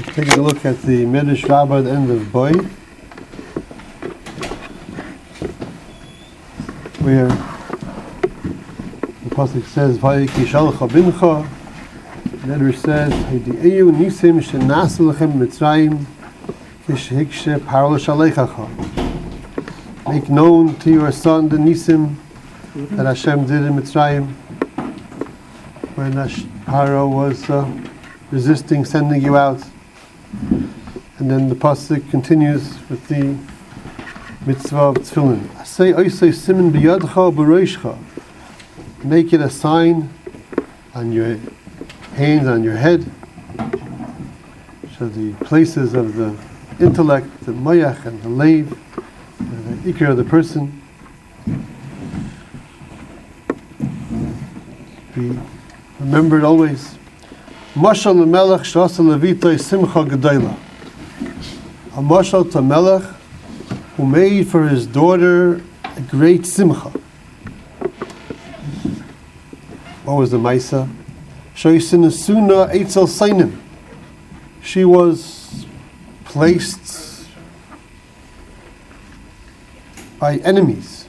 Taking a look at the Medrash Rabbah at the end of Boy, where the Pasuk says, Vayiki shalcha bincha, Medrash says, Hidi'eyu nisim shenasu lechem mitzrayim, kishikshe parol shalechacha. Make known to your son the nisim that Hashem did in Mitzrayim, when Paro was uh, resisting sending you out. And then the pasuk continues with the mitzvah of tefillin. Say oisei simin biyadcha b'roishcha. Make it a sign on your hands, on your head. So the places of the intellect, the mayach and the lave, the ikr of the person. Be remembered always. Mashal lemelech shasa levitoi simcha gedayla. A mashal to melech who made for his daughter a great simcha. What was the Maisa? Shoisinasuna Eitzel Sainim. She was placed by enemies.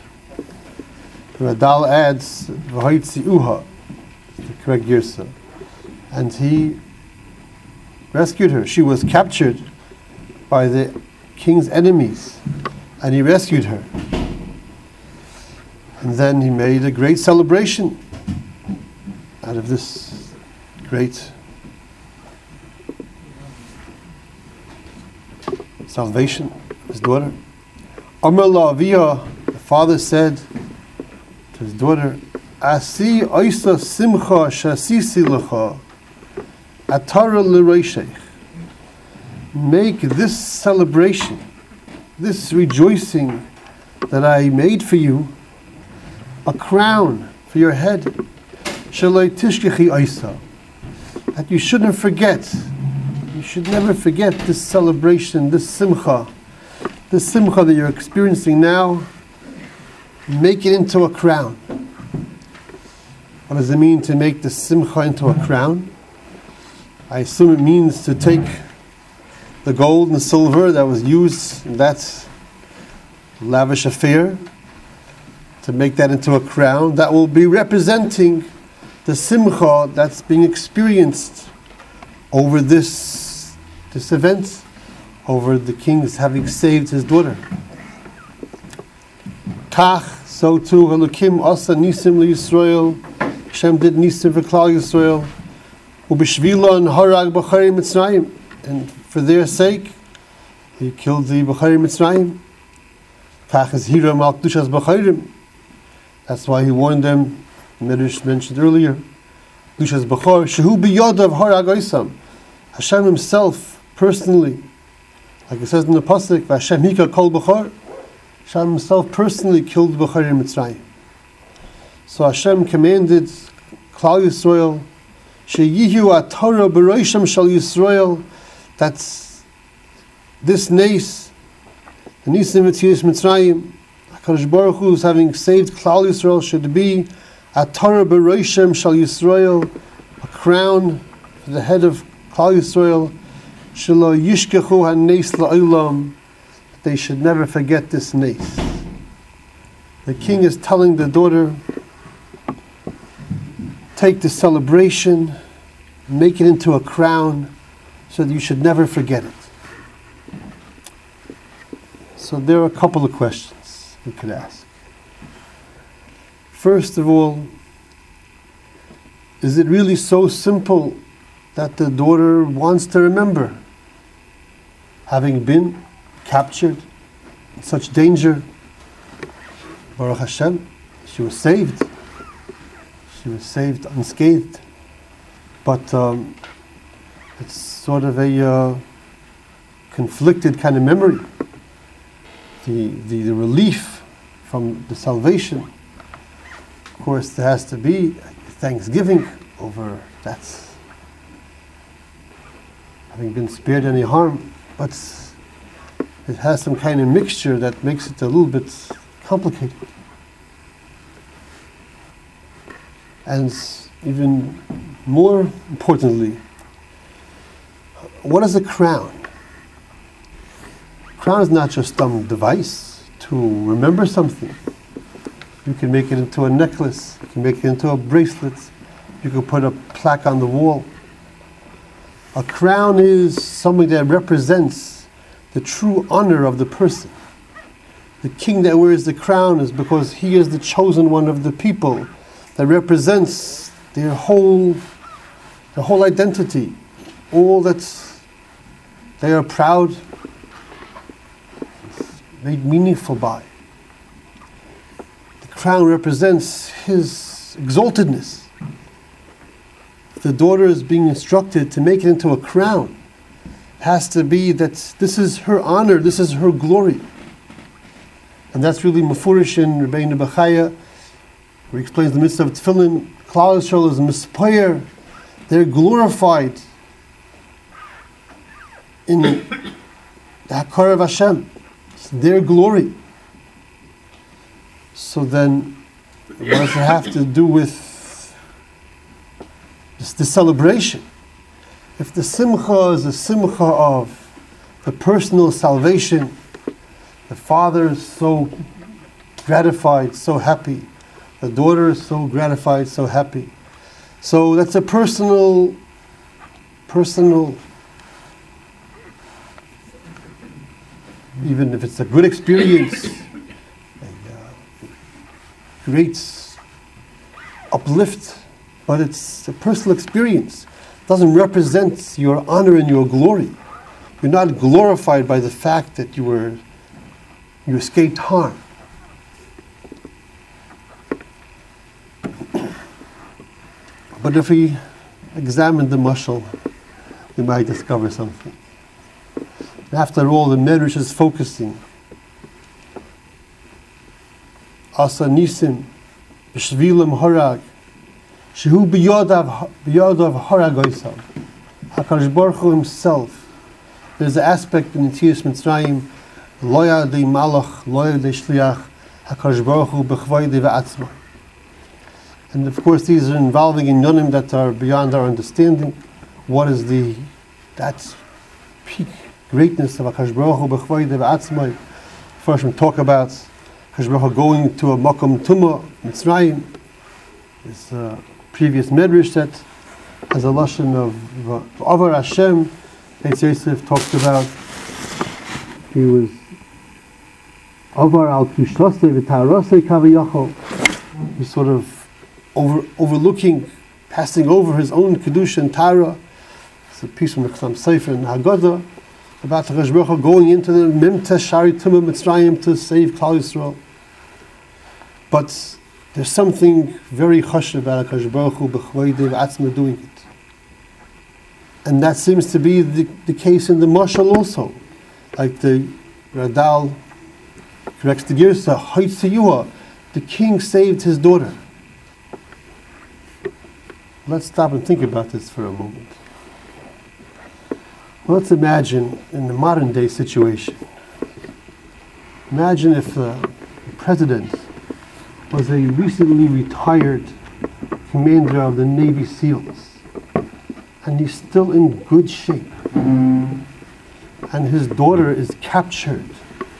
Radal adds Vahitzi Uha, the correct Girsa. And he rescued her. She was captured by the king's enemies, and he rescued her. And then he made a great celebration out of this great salvation of his daughter. Amr La'aviyah, the father said to his daughter, Asi oisa simcha shasisi lecha atara l'reishech. Make this celebration, this rejoicing that I made for you, a crown for your head. That you shouldn't forget. You should never forget this celebration, this simcha, this simcha that you're experiencing now. Make it into a crown. What does it mean to make the simcha into a crown? I assume it means to take the gold and silver that was used in that lavish affair, to make that into a crown that will be representing the simcha that's being experienced over this, this event, over the king's having saved his daughter. Kach, so too, Elokim asa nisim Yisrael. Hashem did nisim for Yisrael. Ubishvila and harag b'chari Mitzrayim. And for their sake, he killed the b'chari Mitzrayim. Kach is hira mal kdushas b'charim. That's why he warned them, Medrash mentioned earlier, Kdushas b'char, shehu biyodav harag oisam. Hashem himself, personally, like it says in the Pasuk, Hashem hika kol b'char, Hashem himself personally killed B'chari Mitzrayim. So Hashem commanded Klal Yisrael, Sheyihu Atorah B'Roisham Shal Yisrael, that's this nace, the Nisim Mitzvahs Mitzrayim, HaKadosh Baruch Hu is having saved Klal Yisrael should be Atorah B'Roisham Shal Yisrael, a crown for the head of Klal Yisrael, Shelo Yishkechu HaNeis La'olam, they should never forget this nace. The king is telling the daughter, take the celebration, make it into a crown, so that you should never forget it. So there are a couple of questions we could ask. First of all, is it really so simple that the daughter wants to remember having been captured in such danger? Baruch Hashem, she was saved. She was saved unscathed. But um, it's sort of a uh, conflicted kind of memory. The, the, the relief from the salvation. Of course, there has to be thanksgiving over that having been spared any harm, but it has some kind of mixture that makes it a little bit complicated. And even more importantly, what is a crown? A crown is not just some device to remember something. You can make it into a necklace, you can make it into a bracelet, you can put a plaque on the wall. A crown is something that represents the true honor of the person. The king that wears the crown is because he is the chosen one of the people that represents their whole, their whole identity, all that they are proud, made meaningful by. The crown represents his exaltedness. The daughter is being instructed to make it into a crown. It has to be that this is her honor, this is her glory. And that's really Mefurish in Rebbeinu Bechaya, where he explains the mitzvah of Tefillin. Klal Yisrael is mispayer. They're glorified in the Hakar of Hashem. It's their glory. So then, what does it have to do with this, the celebration? If the simcha is a simcha of the personal salvation, the father is so gratified, so happy. The daughter is so gratified, so happy. So that's a personal, personal, even if it's a good experience, a uh, great uplift, but it's a personal experience. It doesn't represent your honor and your glory. You're not glorified by the fact that you were you escaped harm. But if we examine the mashal, we might discover something. After all, the Medrash is focusing. Asa Nisim, B'Shvilim Horag, Shehu B'Yodav Horag Oisav. HaKadosh Baruch Hu himself. There's an aspect in the Tzias Mitzrayim Loya de Malach, Loya de Shliach, HaKadosh Baruch Hu B'chvoide V'atzma. And of course, these are involving in yonim that are beyond our understanding. What is the that's peak greatness of HaKadosh Baruch Hu V'atzma? First, we talk about Hu going to a Makom Tumah, Mitzrayim. This uh, previous Medrash that has a lashon of Avar Hashem. Eitz Yosef talked about he was Avar al Kushtase v'tarase kaviyachol. He's sort of over, overlooking, passing over his own kedusha and tara. It's a piece from the Chassam Sofer and Haggadah about the Baruch going into the Mimta Shari Tumah Mitzrayim to save Klal Yisrael. But there's something very hush about Hakadosh Baruch Hu Atzma doing it, and that seems to be the, the case in the Mashal also, like the Radal corrects the Girsa, Hoitziyua, the king saved his daughter. Let's stop and think about this for a moment. let's imagine in the modern day situation. Imagine if the president was a recently retired commander of the Navy SEALs and he's still in good shape. And his daughter is captured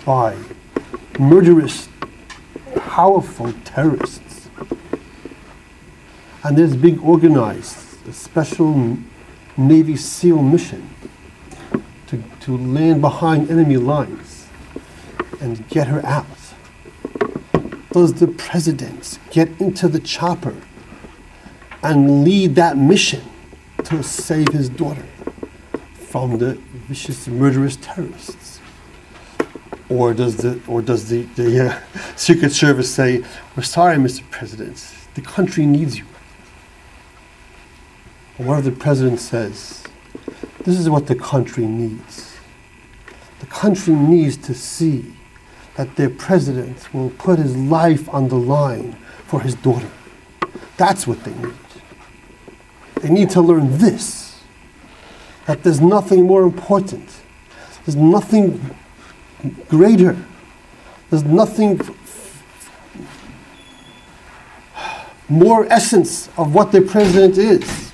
by murderous, powerful terrorists. And there's being organized a special Navy SEAL mission to, to land behind enemy lines and get her out. Does the president get into the chopper and lead that mission to save his daughter from the vicious, murderous terrorists? or does the or does the, the uh, Secret Service say, "We're sorry, Mr. President, the country needs you"? What if the president says, "This is what the country needs. The country needs to see that their president will put his life on the line for his daughter. That's what they need. They need to learn this: that there's nothing more important. There's nothing greater. There's nothing more essence of what the president is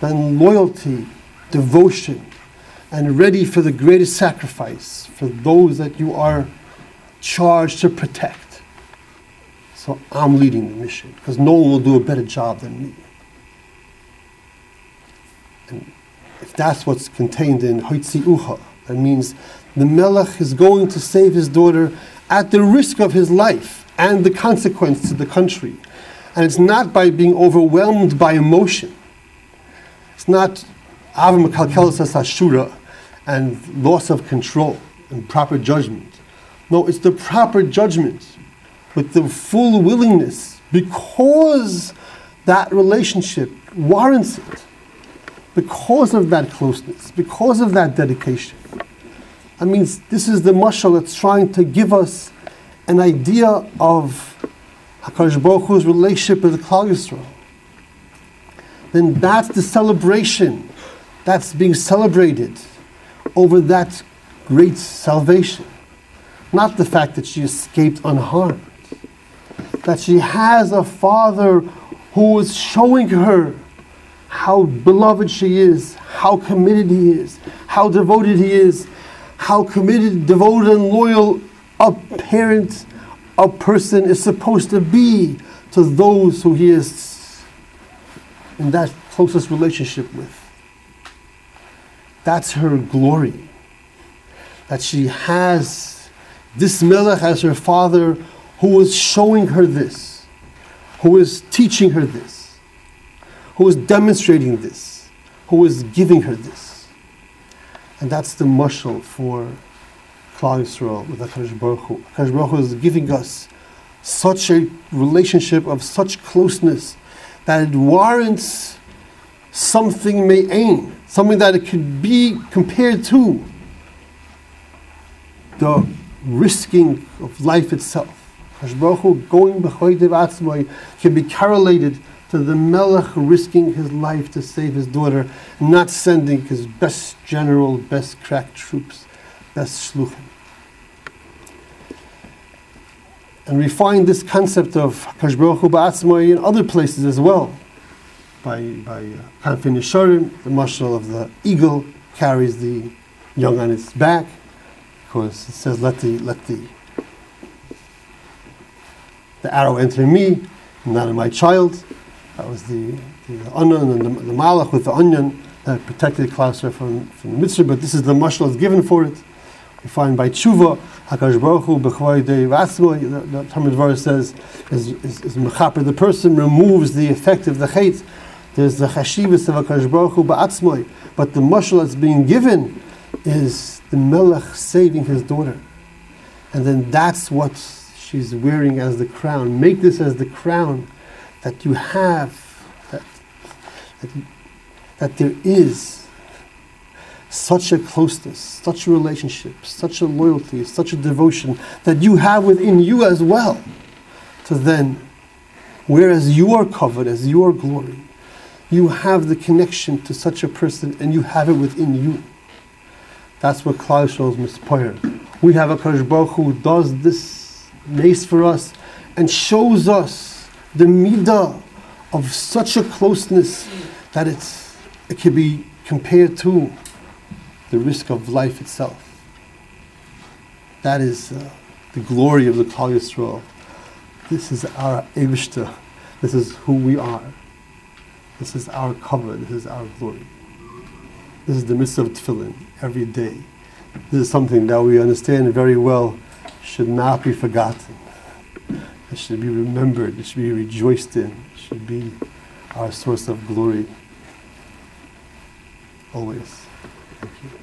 than loyalty, devotion, and ready for the greatest sacrifice for those that you are charged to protect. So I'm leading the mission because no one will do a better job than me. And if that's what's contained in Hoitzi Ucha, that means the Melech is going to save his daughter at the risk of his life and the consequence to the country. And it's not by being overwhelmed by emotion. It's not Avim Kalkelis Ashura and loss of control and proper judgment. No, it's the proper judgment with the full willingness because that relationship warrants it, because of that closeness, because of that dedication. I mean, this is the mashal that's trying to give us an idea of HaKadosh Baruch Hu's relationship with the Klal Yisrael. Then that's the celebration that's being celebrated over that great salvation. Not the fact that she escaped unharmed, that she has a father who is showing her how beloved she is, how committed he is, how devoted he is, how committed, devoted, and loyal a parent, a person is supposed to be to those who he is in that closest relationship with. That's her glory. That she has this Melech as her father who is showing her this, who is teaching her this, who is demonstrating this, who is giving her this. And that's the mushal for Klal Yisrael with HaKadosh Baruch Hu. HaKadosh Baruch Hu is giving us such a relationship of such closeness that it warrants something may aim, something that it could be compared to the risking of life itself. Baruch going b'choydev can be correlated to the Melech risking his life to save his daughter, not sending his best general, best crack troops, best shluchim. And we find this concept of Hakadosh Baruch in other places as well by by Kanfin uh, Yesharim, the mashal of the eagle carries the young on its back, because it says, "Let the let the the arrow enter me, not in my child." That was the the onion and the, the malach with the onion that protected Klauser from from the mitzvah. But this is the mashal that's given for it. We find by tshuva, Hakadosh Baruch Hu b'chvay the, the Talmud Dvar says, is, is, is mechaper, the person removes the effect of the chait there's the chashivas of HaKadosh Baruch Hu ba'atzmoi. But the mushal that's being given is the melech saving his daughter. And then that's what she's wearing as the crown. Make this as the crown that you have, that, that, that there is such a closeness, such a relationship, such a loyalty, such a devotion that you have within you as well. To then, whereas you are covered as your glory, you have the connection to such a person and you have it within you. That's what Klal shows Mispoyer. We have a Kadosh Baruch who does this mace for us and shows us the midah of such a closeness that it's, it can be compared to the risk of life itself. That is uh, the glory of the Klal Yisrael. This is our Evishta. This is who we are. This is our cover. This is our glory. This is the mitzvah of tefillin every day. This is something that we understand very well should not be forgotten. It should be remembered. It should be rejoiced in. It should be our source of glory always. Thank you.